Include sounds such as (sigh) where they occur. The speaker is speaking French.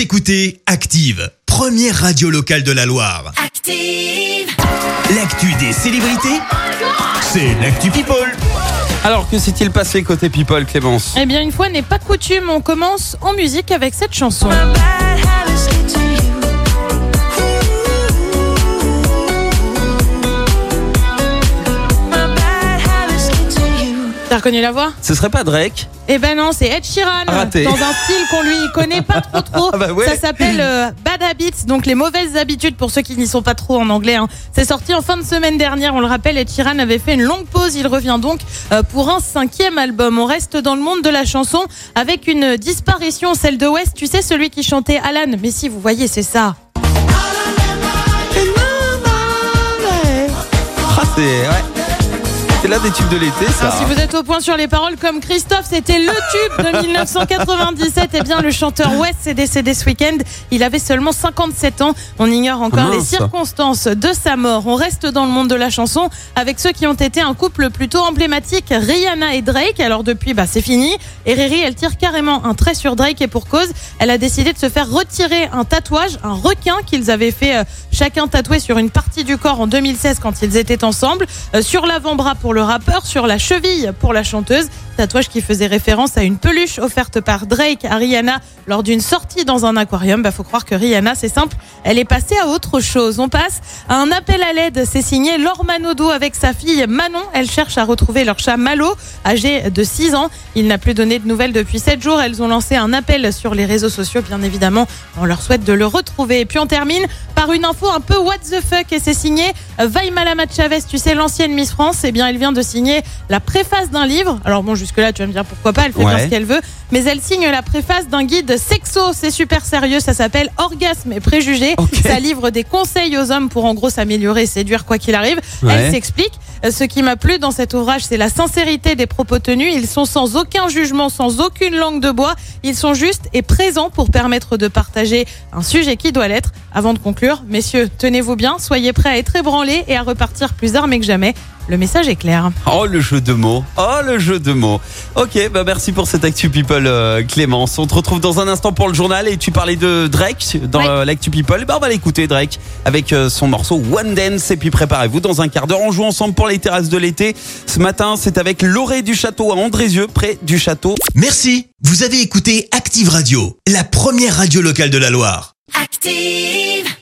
Vous écoutez Active, première radio locale de la Loire. Active. L'actu des célébrités, c'est l'actu People. Alors, que s'est-il passé côté People, Clémence? Eh bien, une fois n'est pas coutume, on commence en musique avec cette chanson. T'as reconnu la voix Ce serait pas Drake Eh ben non, c'est Ed Sheeran. Raté. Dans un style qu'on lui connaît pas trop trop. (laughs) Ah bah ouais. Ça s'appelle euh, Bad Habits, donc les mauvaises habitudes pour ceux qui n'y sont pas trop en anglais. hein. C'est sorti en fin de semaine dernière, on le rappelle, Ed Sheeran avait fait une longue pause. Il revient donc euh, pour un cinquième album. On reste dans le monde de la chanson avec une disparition, celle de West. Tu sais, celui qui chantait Alan. Mais si, vous voyez, c'est ça. Ah, c'est. Ouais. C'est l'un des tubes de l'été, ça. Alors, si vous êtes au point sur les paroles comme Christophe, c'était le tube de (laughs) 1997. Eh bien, le chanteur West est décédé ce week-end. Il avait seulement 57 ans. On ignore encore Ah, les circonstances de sa mort. On reste dans le monde de la chanson avec ceux qui ont été un couple plutôt emblématique, Rihanna et Drake. Alors depuis, bah, c'est fini. Et Riri, elle tire carrément un trait sur Drake et pour cause, elle a décidé de se faire retirer un tatouage, un requin qu'ils avaient fait euh, chacun tatouer sur une partie du corps en 2016 quand ils étaient ensemble, Euh, sur l'avant-bras pour le rappeur, sur la cheville pour la chanteuse. Tatouage qui faisait référence à une peluche offerte par Drake à Rihanna lors d'une sortie dans un aquarium. Bah, faut croire que Rihanna, c'est simple, elle est passée à autre chose. On passe à un appel à l'aide. C'est signé Laure Manodou avec sa fille Manon. Elle cherche à retrouver leur chat Malo, âgé de 6 ans. Il n'a plus donné de nouvelles depuis 7 jours. Elles ont lancé un appel sur les réseaux sociaux, bien évidemment. On leur souhaite de le retrouver. Et puis on termine par une info un peu what the fuck et c'est signé Vaimala Chavez, tu sais l'ancienne Miss France, eh bien elle vient de signer la préface d'un livre. Alors bon jusque là tu vas me dire pourquoi pas, elle fait bien ce qu'elle veut, mais elle signe la préface d'un guide sexo, c'est super sérieux, ça s'appelle Orgasme et préjugés. Ça livre des conseils aux hommes pour en gros s'améliorer séduire quoi qu'il arrive. Ouais. Elle s'explique. Euh, Ce qui m'a plu dans cet ouvrage, c'est la sincérité des propos tenus. Ils sont sans aucun jugement, sans aucune langue de bois. Ils sont justes et présents pour permettre de partager un sujet qui doit l'être. Avant de conclure, messieurs, tenez-vous bien, soyez prêts à être ébranlés et à repartir plus armés que jamais. Le message est clair. Oh, le jeu de mots. Oh, le jeu de mots. Ok, bah merci pour cette Actu People, euh, Clémence. On te retrouve dans un instant pour le journal et tu parlais de Drake dans Oui. euh, l'Actu People. Bah, on va l'écouter, Drake, avec euh, son morceau One Dance. Et puis préparez-vous, dans un quart d'heure, on joue ensemble pour les terrasses de l'été. Ce matin, c'est avec Loré du Château à Andrézieux, près du château. Merci, vous avez écouté Active Radio, la première radio locale de la Loire. Active.